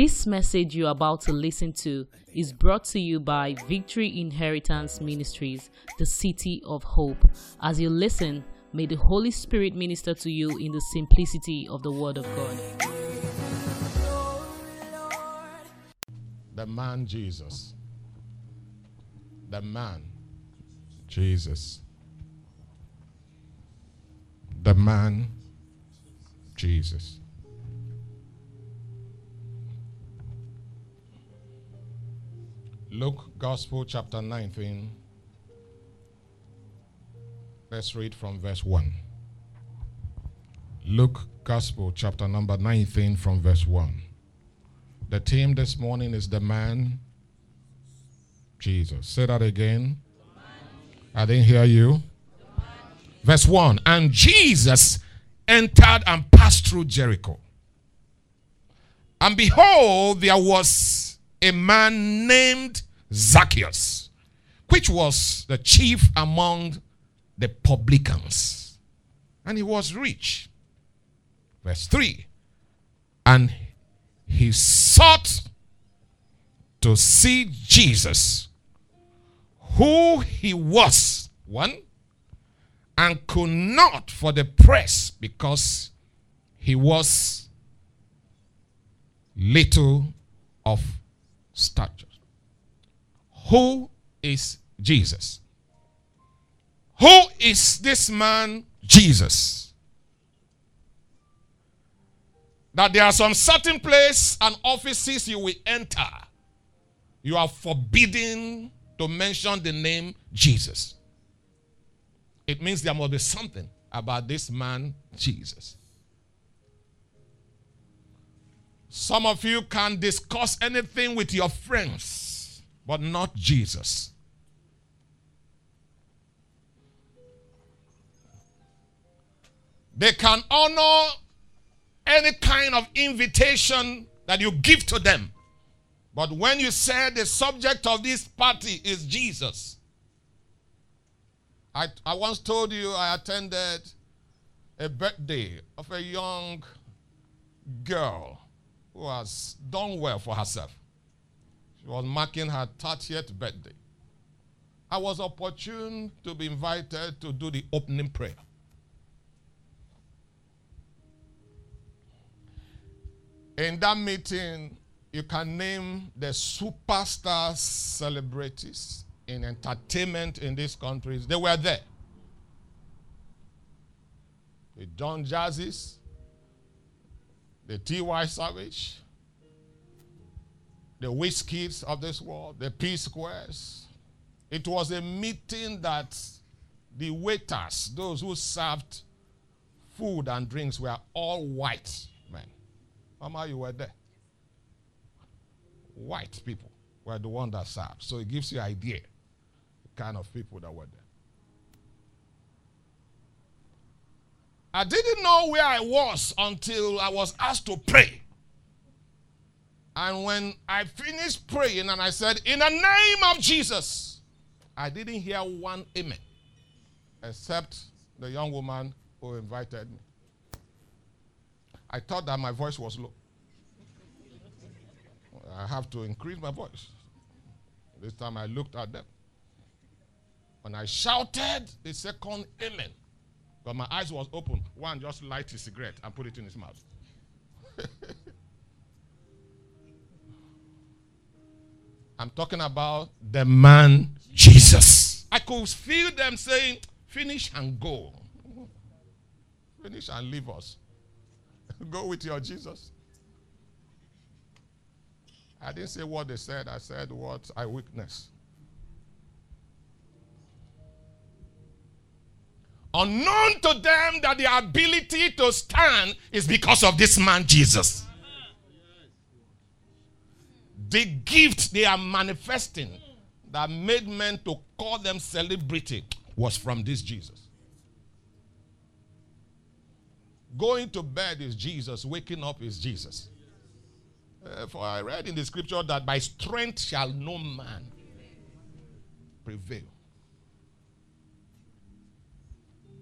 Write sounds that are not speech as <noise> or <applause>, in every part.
This message you're about to listen to is brought to you by Victory Inheritance Ministries, the City of Hope. As you listen, may the Holy Spirit minister to you in the simplicity of the Word of God. The man Jesus. The man Jesus. The man Jesus. Luke Gospel chapter 19. Let's read from verse 1. Luke Gospel chapter number 19 from verse 1. The theme this morning is the man Jesus. Say that again. I didn't hear you. Verse 1 And Jesus entered and passed through Jericho. And behold, there was a man named Zacchaeus, which was the chief among the publicans. And he was rich. Verse 3 And he sought to see Jesus, who he was, one, and could not for the press because he was little of stature. Who is Jesus? Who is this man, Jesus? That there are some certain place and offices you will enter. You are forbidden to mention the name Jesus. It means there must be something about this man, Jesus. Some of you can discuss anything with your friends, but not Jesus. They can honor any kind of invitation that you give to them. But when you say the subject of this party is Jesus, I, I once told you I attended a birthday of a young girl who has done well for herself. She was marking her 30th birthday. I was opportune to be invited to do the opening prayer. In that meeting, you can name the superstar celebrities in entertainment in these countries. They were there. The Don Jazzys, the Tiwa Savage, the Wizkids of this world, the P Squares. It was a meeting that the waiters, those who served food and drinks, were all white men. Mama, you were there. White people were the one that served. So it gives you an idea the kind of people that were there. I didn't know where I was until I was asked to pray. And when I finished praying and I said, In the name of Jesus, I didn't hear one amen, except the young woman who invited me. I thought that my voice was low. I have to increase my voice. This time I looked at them. When I shouted the second amen, but my eyes was open. One just light his cigarette and put it in his mouth. <laughs> I'm talking about the man Jesus. I could feel them saying, finish and go. Finish and leave us. <laughs> go with your Jesus. I didn't say what they said, I said what I witnessed. Unknown to them that the ability to stand is because of this man Jesus. The gift they are manifesting that made men to call them celebrity was from this Jesus. Going to bed is Jesus, waking up is Jesus. Uh, for I read in the scripture that by strength shall no man prevail.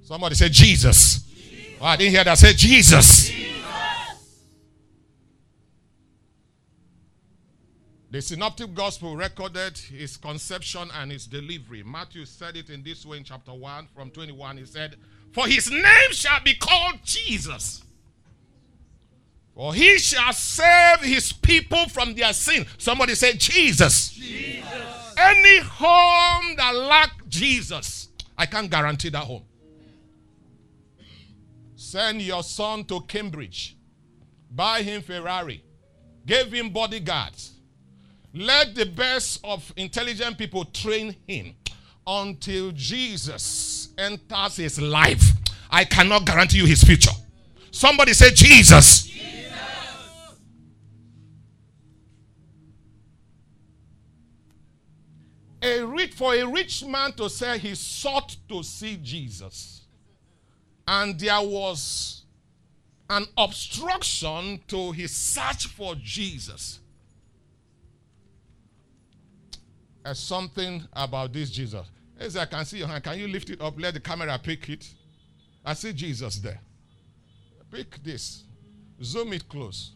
Somebody said Jesus. Jesus. Oh, I didn't hear that. Say Jesus. Jesus. The synoptic gospel recorded his conception and his delivery. Matthew said it in this way in chapter 1 from 21. He said, For his name shall be called Jesus. For he shall save his people from their sin. Somebody say, Jesus. Jesus. Any home that lack Jesus, I can't guarantee that home. Send your son to Cambridge. Buy him Ferrari. Give him bodyguards let the best of intelligent people train him until Jesus enters his life. I cannot guarantee you his future. Somebody say, Jesus. Jesus. A rich, for a rich man to say he sought to see Jesus, and there was an obstruction to his search for Jesus. There's something about this Jesus. As I can see your hand, can you lift it up? Let the camera pick it. I see Jesus there. Pick this. Zoom it close.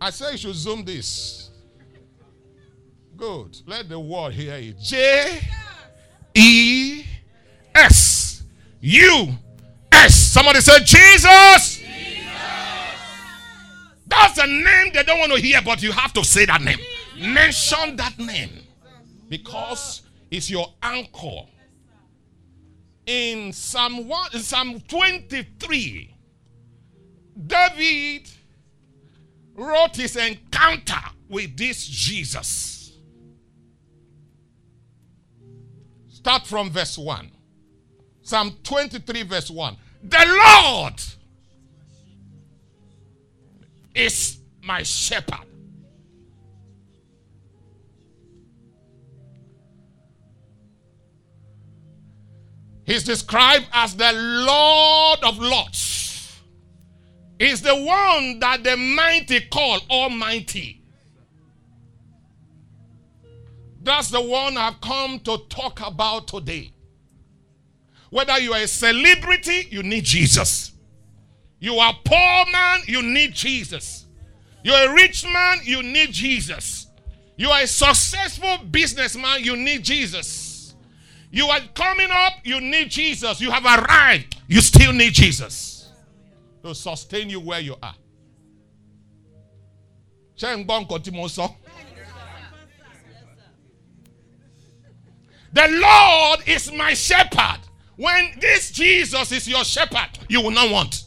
I say you should zoom this. Good. Let the world hear it. J E S U S. Somebody said, Jesus. Jesus. That's a name they don't want to hear, but you have to say that name. Mention that name because it's your anchor. In Psalm 1, in Psalm 23, David wrote his encounter with this Jesus. Start from verse 1. Psalm 23, verse 1. The Lord is my shepherd. He's described as the Lord of Lords. He's the one that the mighty call Almighty. That's the one I've come to talk about today. Whether you are a celebrity, you need Jesus. You are poor man, you need Jesus. You're a rich man, you need Jesus. You are a successful businessman, you need Jesus. You are coming up, you need Jesus. You have arrived, you still need Jesus to sustain you where you are. The Lord is my shepherd. When this Jesus is your shepherd, you will not want.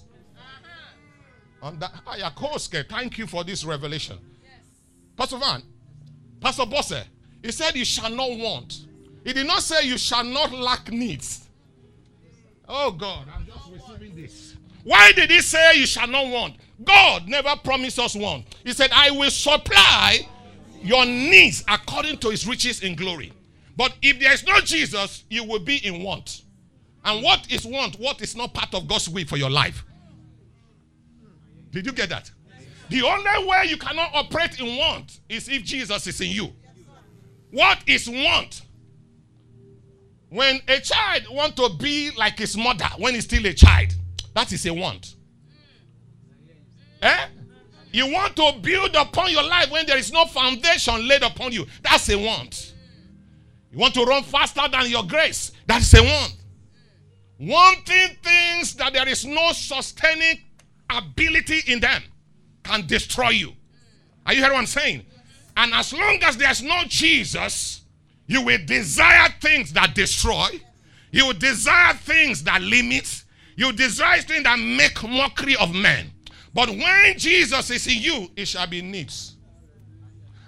Uh-huh. Thank you for this revelation. Pastor Van, Pastor Bosse, he said, You shall not want. He did not say you shall not lack needs. Oh God, I'm just receiving this. Why did he say you shall not want? God never promised us want. He said, I will supply your needs according to his riches in glory. But if there is no Jesus, you will be in want. And what is want? What is not part of God's will for your life? Did you get that? The only way you cannot operate in want is if Jesus is in you. What is want? When a child want to be like his mother when he's still a child, that is a want. Eh? You want to build upon your life when there is no foundation laid upon you. That's a want. You want to run faster than your grace. That's a want. Wanting things that there is no sustaining ability in them can destroy you. Mm. Are you hearing what I'm saying? And as long as there's no Jesus, you will desire things that destroy. You will desire things that limit. You desire things that make mockery of men. But when Jesus is in you, it shall be needs.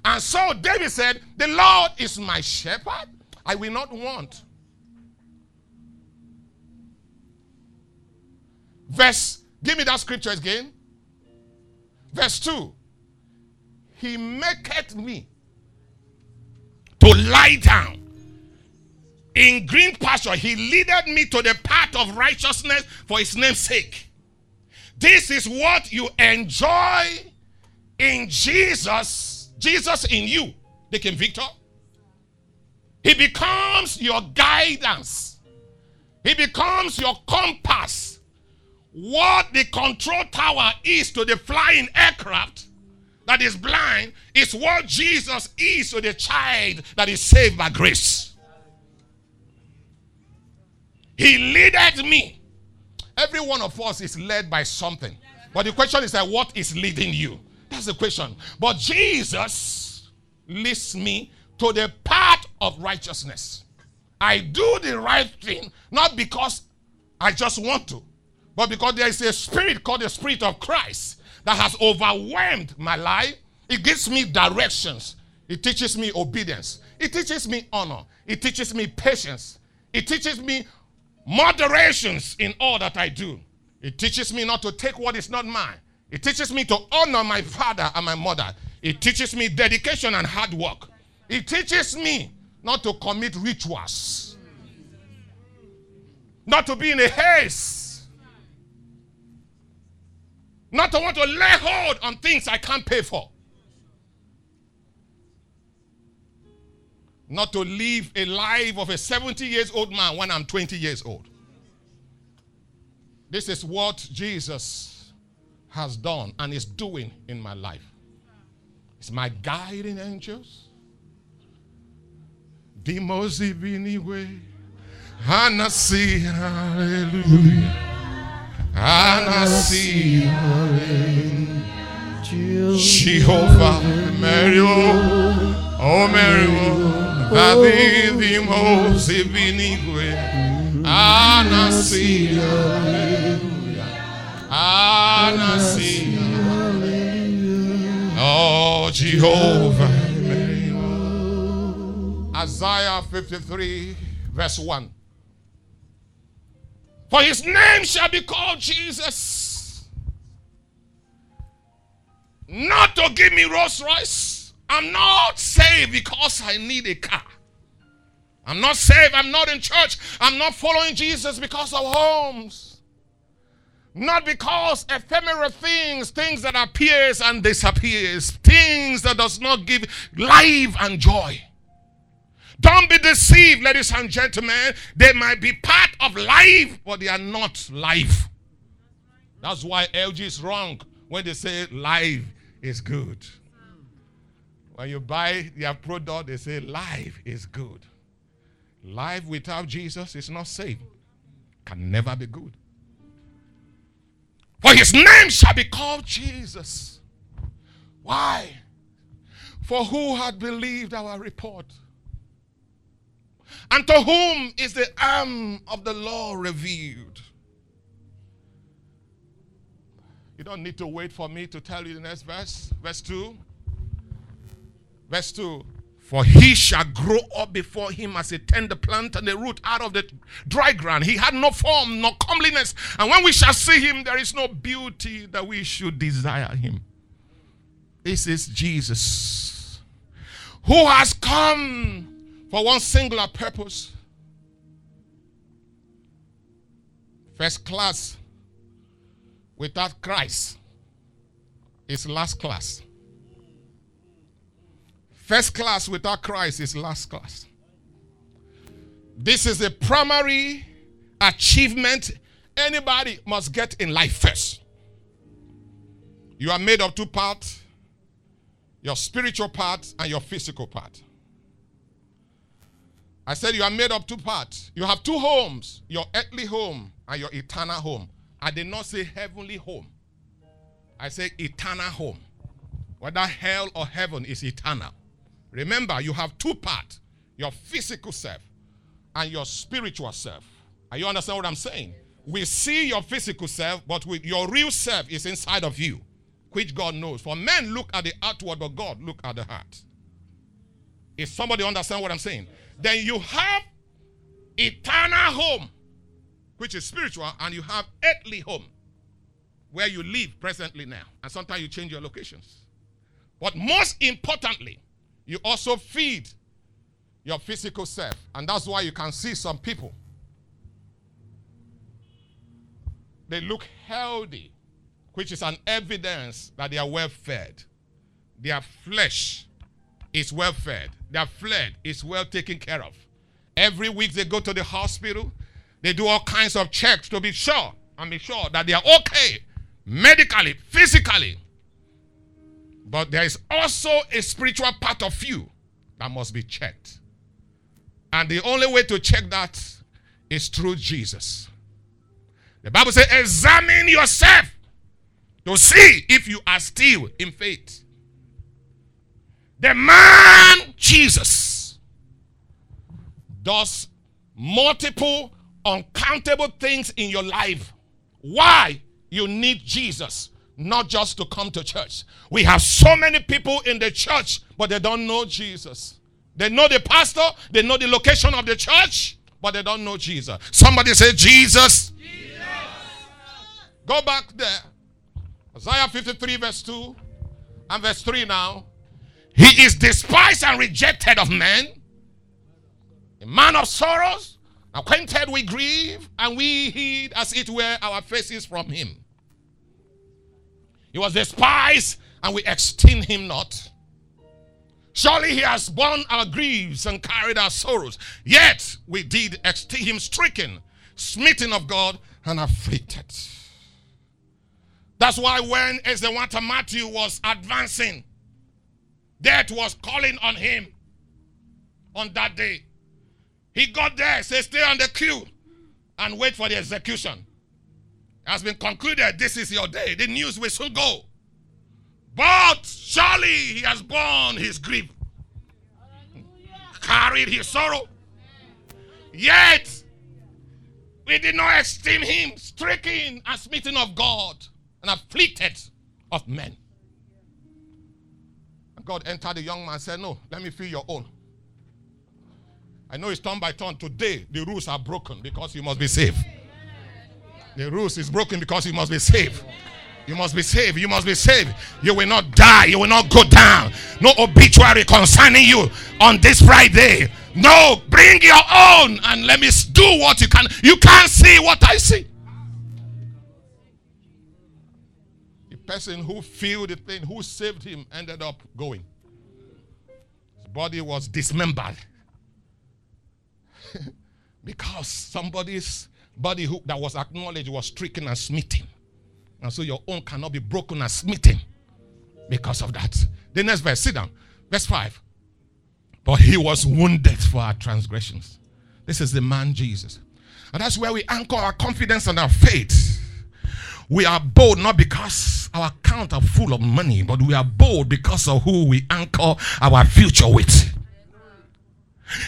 And so David said, The Lord is my shepherd. I will not want. Verse, give me that scripture again. Verse 2. He maketh me to lie down in green pasture. He leaded me to the path of righteousness for his name's sake. This is what you enjoy in Jesus, Jesus in you, the King Victor. He becomes your guidance. He becomes your compass. What the control tower is to the flying aircraft, that is blind is what Jesus is to the child that is saved by grace. He leaded me. Every one of us is led by something. But the question is that what is leading you? That's the question. But Jesus leads me to the path of righteousness. I do the right thing not because I just want to, but because there is a spirit called the Spirit of Christ that has overwhelmed my life. It gives me directions. It teaches me obedience. It teaches me honor. It teaches me patience. It teaches me moderations in all that I do. It teaches me not to take what is not mine. It teaches me to honor my father and my mother. It teaches me dedication and hard work. It teaches me not to commit rituals, not to be in a haste, not to want to lay hold on things I can't pay for. not to live a life of a 70 years old man when I'm 20 years old. This is what Jesus has done and is doing in my life. It's my guiding angels. Dimos ibiniwe. Anasi hallelujah. Oh, oh, oh, Anasi hallelujah. Jehovah Mario. Oh Mario. Avivimos ibinigue. Anasia. Anasia. Oh, Jehovah. Isaiah 53, verse 1. For his name shall be called Jesus. Not to give me Rolls Royce I'm not saved because I need a car. I'm not saved. I'm not in church. I'm not following Jesus because of homes. Not because ephemeral things, things that appears and disappears, things that does not give life and joy. Don't be deceived, ladies and gentlemen. They might be part of life, but they are not life. That's why LG is wrong when they say life is good. When you buy their product, they say life is good. Life without Jesus is not safe. Can never be good. For his name shall be called Jesus. Why? For who had believed our report? And to whom is the arm of the law revealed? You don't need to wait for me to tell you the next verse. Verse 2. Verse 2 For he shall grow up before him as a tender plant and a root out of the dry ground. He had no form, no comeliness. And when we shall see him, there is no beauty that we should desire him. This is Jesus, who has come for one singular purpose. First class without Christ is last class. First class without Christ is last class. This is a primary achievement anybody must get in life first. You are made of two parts your spiritual part and your physical part. I said you are made of two parts. You have two homes your earthly home and your eternal home. I did not say heavenly home, I say eternal home. Whether hell or heaven is eternal. Remember, you have two parts your physical self and your spiritual self. Are you understand what I'm saying? We see your physical self, but with your real self is inside of you, which God knows. For men look at the outward, but God look at the heart. If somebody understand what I'm saying, then you have eternal home, which is spiritual, and you have earthly home, where you live presently now. And sometimes you change your locations. But most importantly, you also feed your physical self. And that's why you can see some people. They look healthy, which is an evidence that they are well fed. Their flesh is well fed, their flesh is well taken care of. Every week they go to the hospital, they do all kinds of checks to be sure and be sure that they are okay medically, physically. But there is also a spiritual part of you that must be checked. And the only way to check that is through Jesus. The Bible says, examine yourself to see if you are still in faith. The man Jesus does multiple, uncountable things in your life. Why you need Jesus, not just to come to church. We have so many people in the church, but they don't know Jesus. They know the pastor, they know the location of the church, but they don't know Jesus. Somebody say, Jesus. Jesus. Go back there. Isaiah 53, verse 2 and verse 3 now. He is despised and rejected of men, a man of sorrows, acquainted with grief, and we hid as it were our faces from him. He was despised, and we esteemed him not. Surely he has borne our griefs and carried our sorrows. Yet we did esteem him stricken, smitten of God, and afflicted. That's why when Ezewanta Matthew was advancing, death was calling on him on that day. He got there, said, stay on the queue and wait for the execution. Has been concluded, this is your day. The news will soon go. But surely he has borne his grief, carried his sorrow. Yet we did not esteem him stricken and smitten of God and afflicted of men. God entered the young man said, No, let me feel your own. I know it's turn by turn. Today, the rules are broken because you must be saved. The rules is broken because you must be saved. You must be saved. You must be saved. You will not die. You will not go down. No obituary concerning you on this Friday. No, bring your own and let me do what you can. You can't see what I see. Person who filled the thing, who saved him, ended up going. His body was dismembered <laughs> because somebody's body who, that was acknowledged was stricken and smitten. And so your own cannot be broken and smitten because of that. The next verse, sit down. Verse 5. But he was wounded for our transgressions. This is the man Jesus. And that's where we anchor our confidence and our faith. We are bold not because our account are full of money, but we are bold because of who we anchor our future with.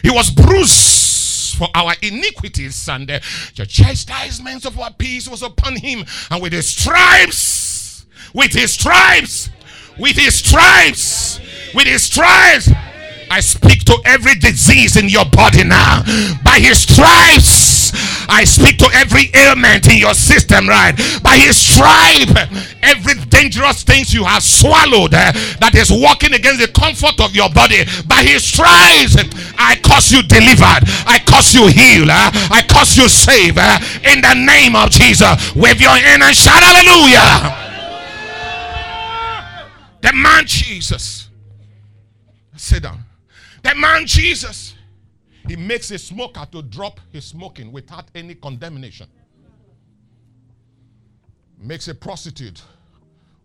He was bruised for our iniquities, and uh, the chastisement of our peace was upon him, and with his stripes, with his stripes, with his stripes, with his stripes. I speak to every disease in your body now. By his stripes, I speak to every ailment in your system, right? By his stripe, every dangerous things you have swallowed uh, that is working against the comfort of your body. By his stripes, I cause you delivered. I cause you healed. Uh, I cause you saved. Uh, in the name of Jesus. Wave your hand and shout hallelujah. The man Jesus. Sit down. The man Jesus he makes a smoker to drop his smoking without any condemnation. Makes a prostitute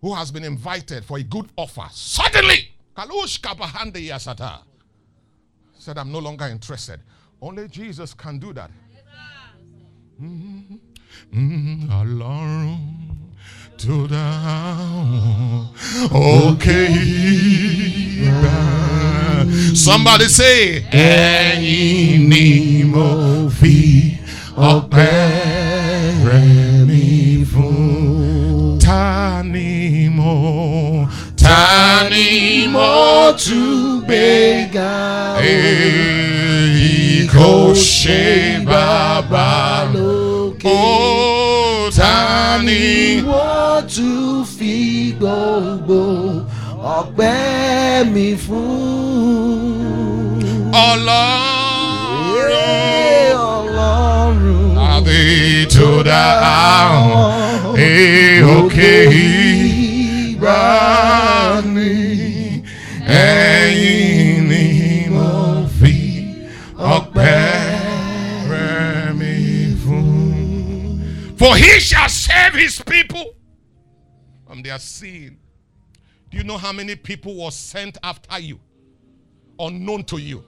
who has been invited for a good offer. Suddenly, Kalush Yasata said, I'm no longer interested. Only Jesus can do that. Mm-hmm. Mm-hmm. to the okay. Somebody say, ẹ̀yin ni mo fi ọpẹ́ rẹ̀ mi fún. Ta ni mo, ta ni mo tún gbé ga? Èyí kò ṣe bàbá lókè. Ó ta ni mo tún fi gbogbo ọpẹ́ mi fún. ọlọ́run ọlọ́run àbí tó dá àwọn ìgbà ni ẹ̀yin ni mo fi ọpẹ́ rẹ̀ mi fún. For he shall save his people from their sin Do you know how many people were sent after you? Unknown to you.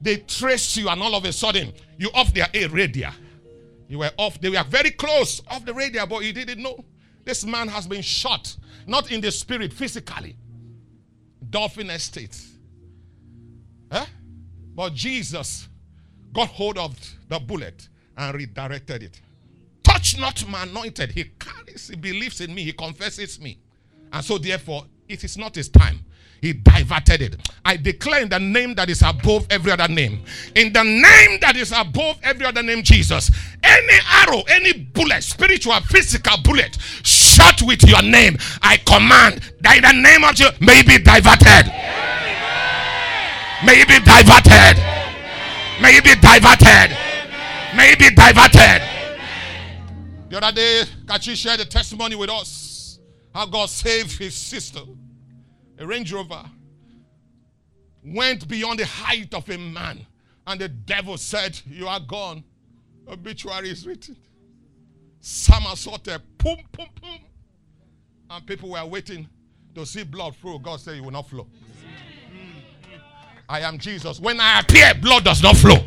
They traced you, and all of a sudden, you off their a radio. You were off, they were very close off the radio, but you didn't know. This man has been shot, not in the spirit, physically. Dolphin Estate. Huh? But Jesus got hold of the bullet and redirected it. Touch not my anointed. He carries, he believes in me, he confesses me. And so, therefore, it is not his time. He diverted it. I declare in the name that is above every other name, in the name that is above every other name, Jesus, any arrow, any bullet, spiritual, physical bullet, shot with your name, I command that in the name of Jesus, may be diverted. May it be diverted. May it be diverted. May it be diverted. The other day, Kachi shared a testimony with us how God saved his sister a Range Rover, went beyond the height of a man. And the devil said, You are gone. Obituary is written. Somersaulted, boom, boom, boom. And people were waiting to see blood flow. God said, You will not flow. I am Jesus. When I appear, blood does not flow.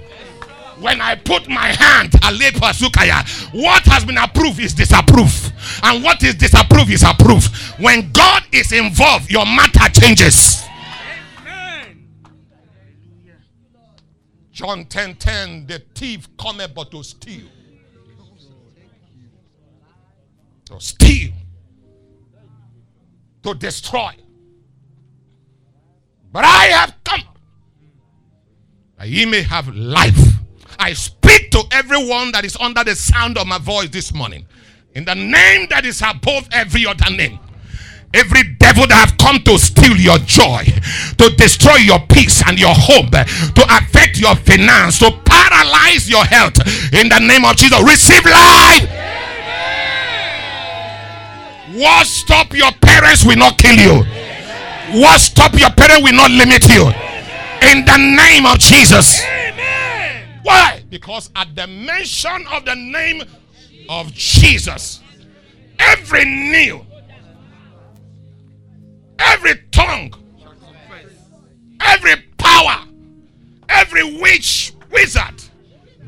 When I put my hand, what has been approved is disapproved. And what is disapproved is approved. When God is involved, your matter changes. Amen. John 10 10, the thief cometh but to steal. To steal. To destroy. But I have come that ye may have life I speak to everyone that is under the sound of my voice this morning. In the name that is above every other name. Every devil that have come to steal your joy, to destroy your peace and your hope, to affect your finance, to paralyze your health, in the name of Jesus, receive life. What stop your parents will not kill you. What stop your parents will not limit you. In the name of Jesus. Why? Because at the mention of the name of Jesus, every knee, every tongue, every power, every witch, wizard,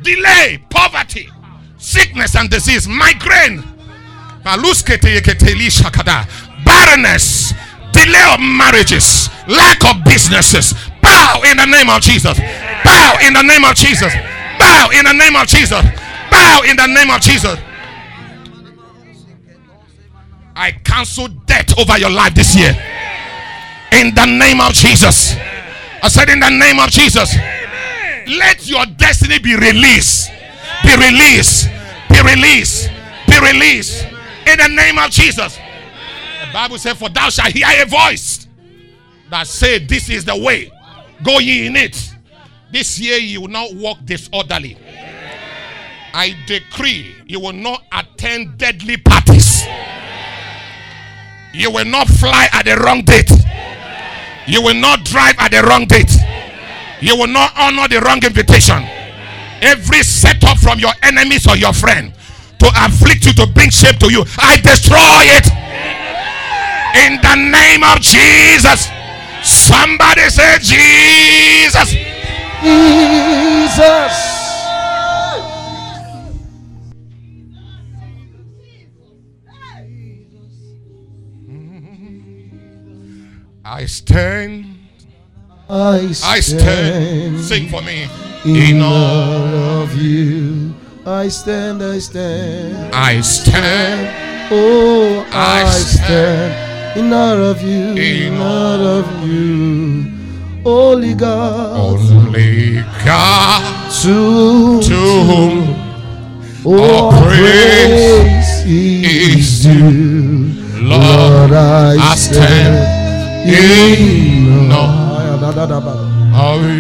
delay, poverty, sickness and disease, migraine, barrenness, delay of marriages, lack of businesses, bow in the name of Jesus. Bow in the name of Jesus. Bow in the name of Jesus. Bow in the name of Jesus. I cancel death over your life this year. In the name of Jesus. I said, in the name of Jesus. Let your destiny be released. Be released. Be released. Be released. In the name of Jesus. The Bible said, For thou shalt hear a voice that said, This is the way. Go ye in it. This year you will not walk disorderly. I decree you will not attend deadly parties. You will not fly at the wrong date. You will not drive at the wrong date. You will not honor the wrong invitation. Every setup from your enemies or your friend to afflict you, to bring shame to you, I destroy it. In the name of Jesus. Somebody say, Jesus. Jesus. I stand. I stand. I stand. Sing for me. In all of you. I stand. I stand. I stand. Oh, I, I stand. stand. In all of you. In all of you. Holy God, only God, to, to whom all praise is due. Lord, I, I stand in awe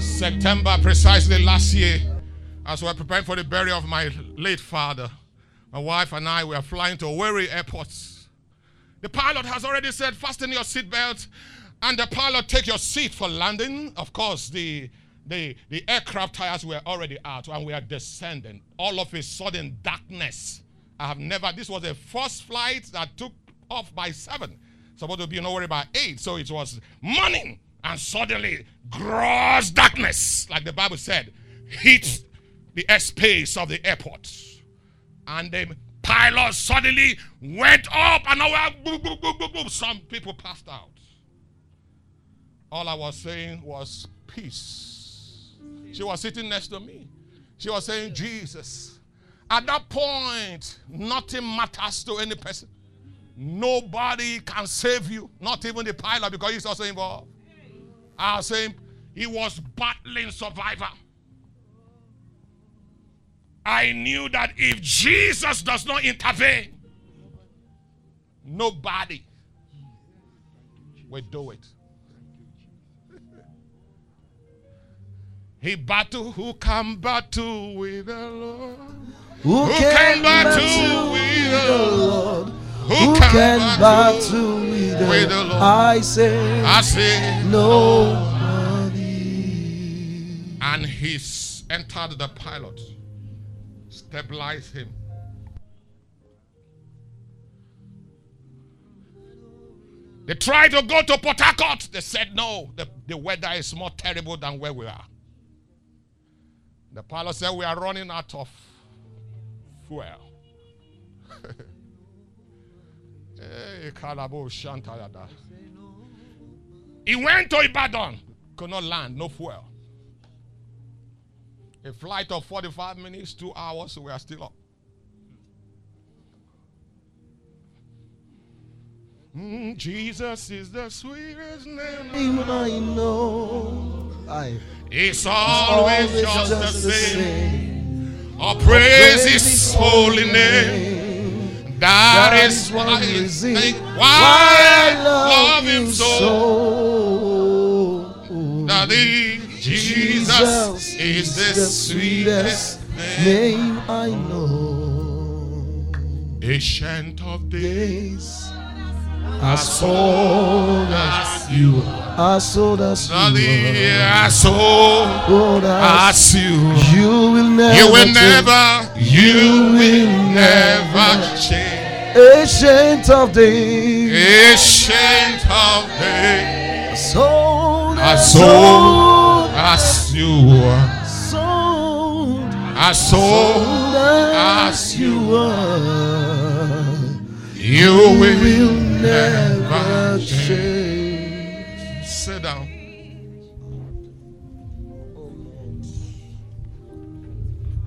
September, precisely last year, as we were preparing for the burial of my late father, my wife and I were flying to Owerri Airport. The pilot has already said, fasten your seatbelt and the pilot take your seat for landing. Of course, the, the, the aircraft tires were already out and we are descending. All of a sudden, darkness. I have never, this was the first flight that took off by seven. Supposed to be nowhere about eight. So it was morning, and suddenly gross darkness, like the Bible said, hit the airspace of the airport. And the pilot suddenly went up and over. Uh, Boom. Some people passed out. All I was saying was peace. She was sitting next to me. She was saying, Jesus. At that point, nothing matters to any person. Nobody can save you, not even the pilot, because he's also involved. I was saying he was battling survivor. I knew that if Jesus does not intervene, nobody will do it. He battle, who can battle with the Lord? Who, Who can, can battle battle with the Lord? Who Who can can battle with the with the Lord? I say I say, nobody. and he's entered the pilot, stabilized him. They tried to go to Port Harcourt. They said no, the, the weather is more terrible than where we are. The pilot said, We are running out of fuel. <laughs> Hey, Kalabo Shantayada. He went to Ibadan, could not land, no fuel. A flight of 45 minutes, two hours, we are still up. Mm, Jesus is the sweetest name. Name I know. I It's always, always just, just the the same. same. Our praise His holy name. That is why I reason think why I love Him so. That the Jesus is the sweetest name. I know. Ancient of Days as old as you are. as old as you are. as old as you you will never. You will never, you will never change. Ancient of days. Ancient of days, As old As as old as you are, As old as old as as you are. you will never change. change. Sit down.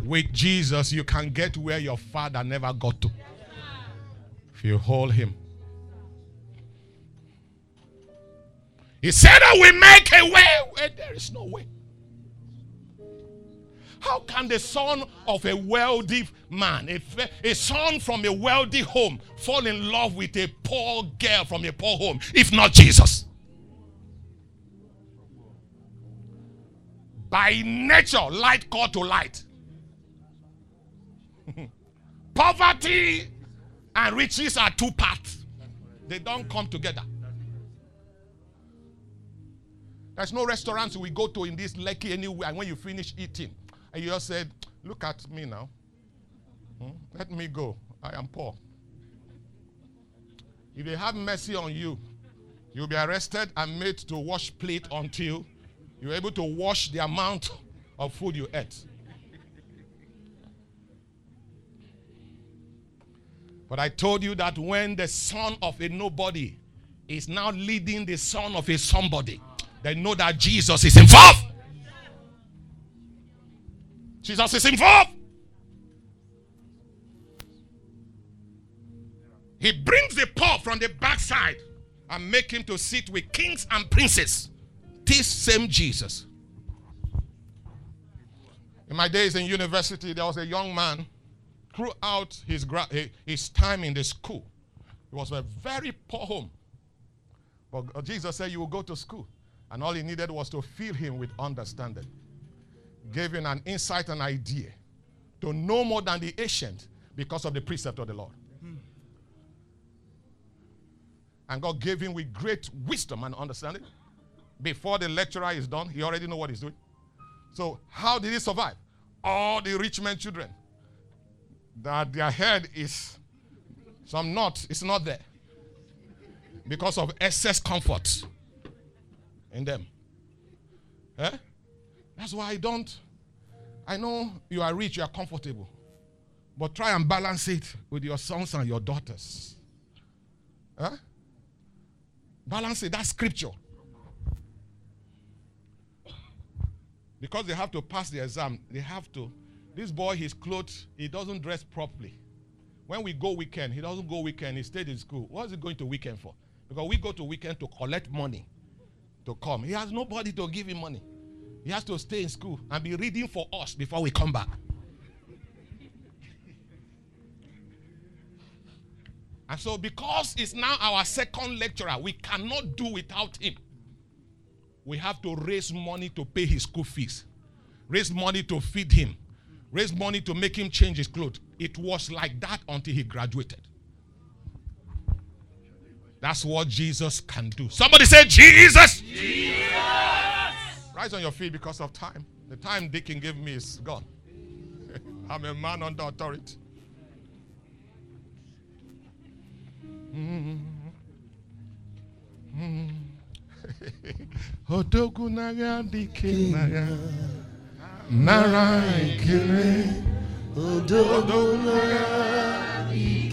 With Jesus, you can get where your father never got to. If you hold him. He said, I will make a way where there is no way. How can the son of a wealthy man, a, a son from a wealthy home, fall in love with a poor girl from a poor home if not Jesus? By nature, light called to light. <laughs> Poverty and riches are two parts, they don't come together. There's no restaurants we go to in this Lekki anywhere. And when you finish eating, and you just said, Look at me now. Hmm? Let me go. I am poor. If they have mercy on you, you'll be arrested and made to wash plate until you're able to wash the amount of food you ate. But I told you that when the son of a nobody is now leading the son of a somebody, they know that Jesus is involved. Jesus is involved. He brings the poor from the backside and make him to sit with kings and princes. This same Jesus. In my days in university, there was a young man throughout his, his time in the school. He was a very poor home. But Jesus said, You will go to school. And all he needed was to fill him with understanding. Gave him an insight and idea to know more than the ancient because of the precept of the Lord. And God gave him with great wisdom and understanding. Before the lecturer is done, he already know what he's doing. So how did he survive? All the rich men children that their head is some knot is not there. because of excess comfort in them. Eh? That's why I don't. I know you are rich, you are comfortable. But try and balance it with your sons and your daughters. Huh? Balance it. That's scripture. Because they have to pass the exam, they have to. This boy, his clothes, he doesn't dress properly. When we go weekend, he doesn't go weekend, he stayed in school. What is he going to weekend for? Because we go to weekend to collect money to come. He has nobody to give him money. He has to stay in school and be reading for us before we come back. And so, because it's now our second lecturer, we cannot do without him. We have to raise money to pay his school fees, raise money to feed him, raise money to make him change his clothes. It was like that until he graduated. That's what Jesus can do. Somebody say, Jesus! Jesus! Rise on your feet because of time. The time Deacon gave me is gone. <laughs> I'm a man under authority. Mm-hmm. Odogu naga dike naga. Nara ikele Odogu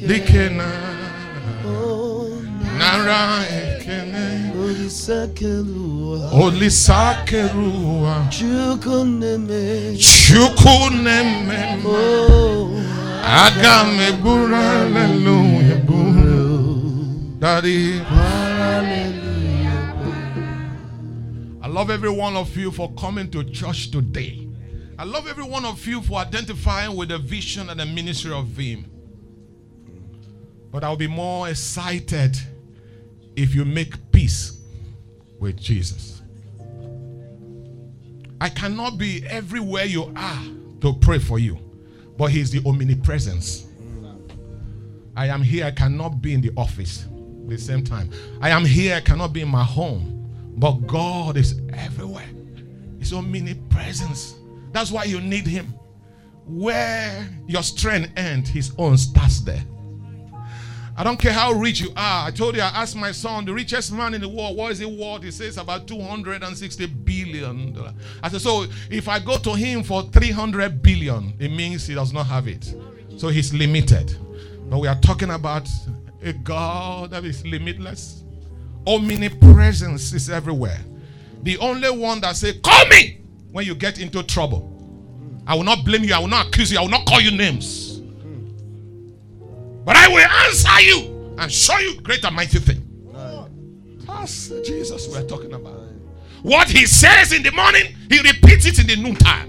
dike. na oh, nara ikele Olisakelua olisakeruwa Chukuneme. Chukuneme. Oh. Agamebura hallelujah daddy. Hallelujah. I love every one of you for coming to church today. I love every one of you for identifying with the vision and the ministry of Vim. But I'll be more excited if you make peace with Jesus. I cannot be everywhere you are to pray for you, but He's the omnipresence. I am here, I cannot be in the office at the same time. I am here, I cannot be in my home. But God is everywhere. His omnipresence. That's why you need Him. Where your strength ends, His own starts there. I don't care how rich you are. I told you, I asked my son, the richest man in the world, what is it worth? He says about 260 billion. I said, so if I go to him for 300 billion, it means he does not have it. So he's limited. But we are talking about a God that is limitless. Omnipresence is everywhere. The only one that say, call me when you get into trouble. I will not blame you. I will not accuse you. I will not call you names. But I will answer you and show you great and mighty thing. That's Jesus we're talking about. What he says in the morning, he repeats it in the noontime.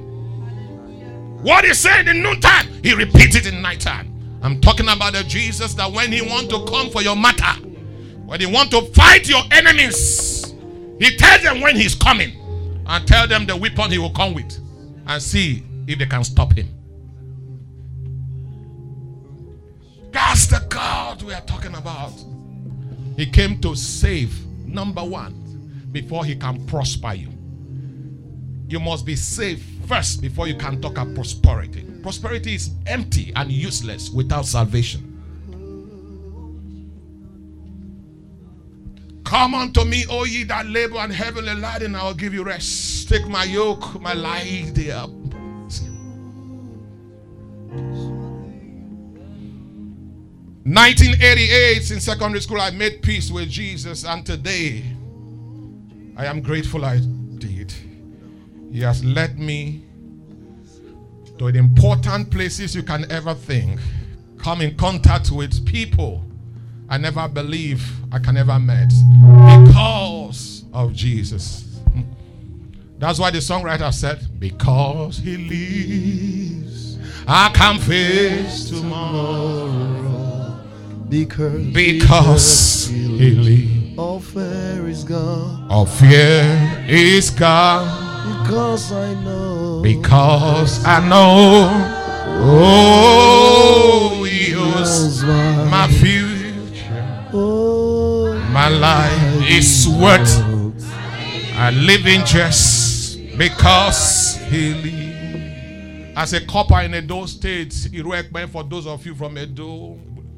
What he said in the noontime, he repeats it in nighttime. I'm talking about the Jesus that when he want to come for your matter, when he want to fight your enemies, he tells them when he's coming and tell them the weapon he will come with and see if they can stop him. That's the God we are talking about. He came to save, number one, before he can prosper you. You must be saved first before you can talk about prosperity. Prosperity is empty and useless without salvation. Come unto me, O ye that labor and heavily laden, I will give you rest. Take my yoke, my light there. 1988 in secondary school, I made peace with Jesus, and today I am grateful I did. He has led me to the important places you can ever think. Come in contact with people I never believe I can ever met because of Jesus. That's why the songwriter said, Because he lives, I can face tomorrow. Because Because he lives, all fear is gone all fear is gone. Because I know Because I know, oh, he owns knows my future. Oh My life is worth I live in just because he lives. As a copper in Edo State, Iruekbe, for those of you from Edo,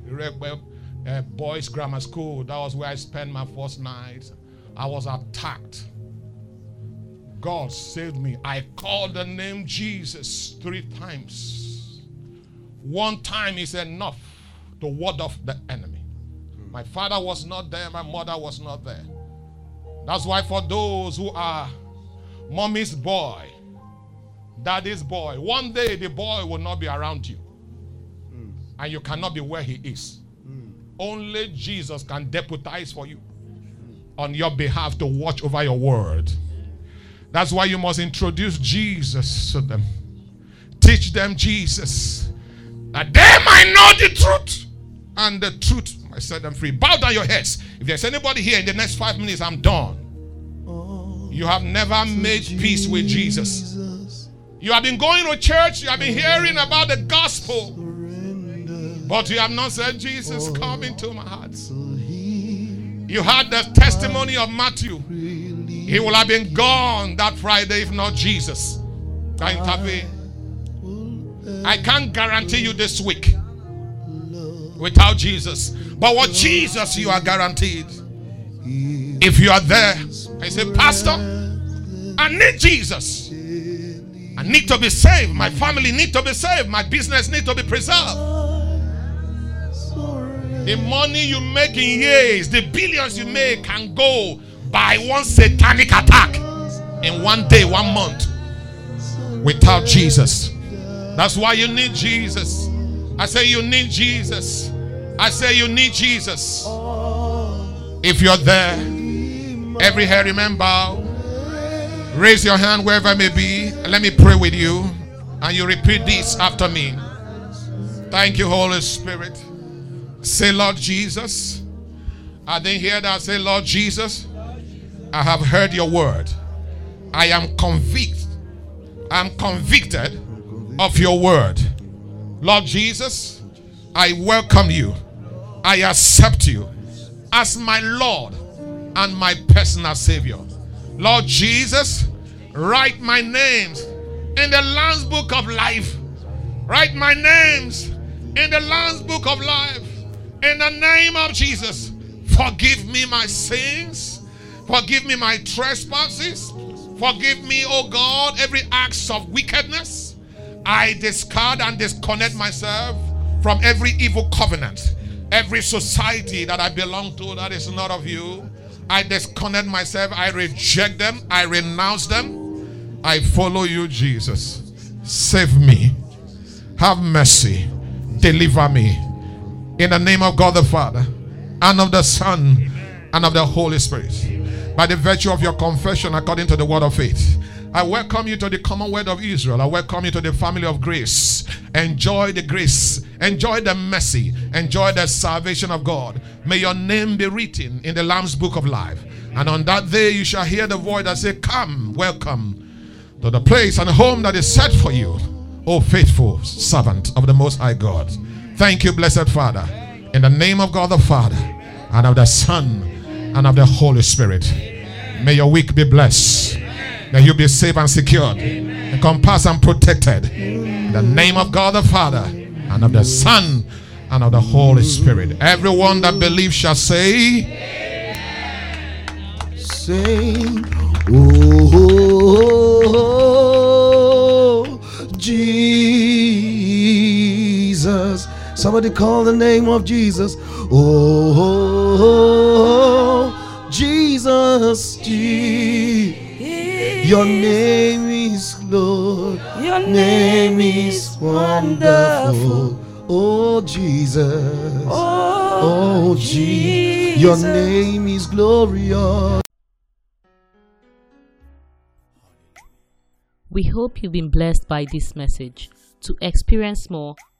Iruekbe, uh, boys' grammar school. That was where I spent my first night. I was attacked. God saved me. I called the name Jesus three times. One time is Enough to ward off the enemy. My father was not there, my mother was not there. That's why, for those who are mommy's boy, daddy's boy, one day the boy will not be around you. And you cannot be where he is. Only Jesus can deputize for you on your behalf to watch over your word. That's why you must introduce Jesus to them. Teach them Jesus. That they might know the truth. And the truth might set them free. Bow down your heads. If there's anybody here in the next five minutes, I'm done. You have never made peace with Jesus. You have been going to church, you have been hearing about the gospel. But you have not said, Jesus, come into my heart. Oh, you had the testimony of Matthew. He will have been gone that Friday if not Jesus. Intervene. I can't guarantee you this week without Jesus. But with Jesus, you are guaranteed. If you are there, I say, Pastor, I need Jesus. I need to be saved. My family need to be saved. My business need to be preserved. The money you make in years, the billions you make can go by one satanic attack in one day, one month without Jesus. That's why you need Jesus. I say you need Jesus. I say you need Jesus. If you're there, every hair remember, raise your hand wherever it may be. Let me pray with you. And you repeat this after me. Thank you, Holy Spirit. Say, Lord Jesus. I didn't hear that. Say, Lord Jesus. I have heard your word. I am convicted. I'm convicted of your word. Lord Jesus, I welcome you. I accept you as my Lord and my personal Savior. Lord Jesus, write my names in the Lamb's Book of Life. Write my names in the Lamb's Book of Life. In the name of Jesus, forgive me my sins. Forgive me my trespasses. Forgive me, oh God, every act of wickedness. I discard and disconnect myself from every evil covenant, every society that I belong to that is not of you. I disconnect myself. I reject them. I renounce them. I follow you, Jesus. Save me. Have mercy. Deliver me. In the name of God the Father, and of the Son, and of the Holy Spirit. By the virtue of your confession, according to the word of faith. I welcome you to the Commonwealth of Israel. I welcome you to the family of grace. Enjoy the grace, enjoy the mercy, enjoy the salvation of God. May your name be written in the Lamb's book of life. And on that day, you shall hear the voice that say, Come, welcome to the place and home that is set for you, O faithful servant of the Most High God. Thank you, blessed Father. In the name of God the Father, and of the Son, and of the Holy Spirit. May your week be blessed. That you be safe and secured, encompassed and protected. In the name of God the Father, and of the Son, and of the Holy Spirit. Everyone that believes shall say, Say, oh, oh, oh, oh. Somebody call the name of Jesus. Oh, Jesus. Je- Your name is Lord. Your Name is wonderful. Oh, Jesus. Oh, Oh, Jesus. Your name is glorious. We hope you've been blessed by this message. To experience more,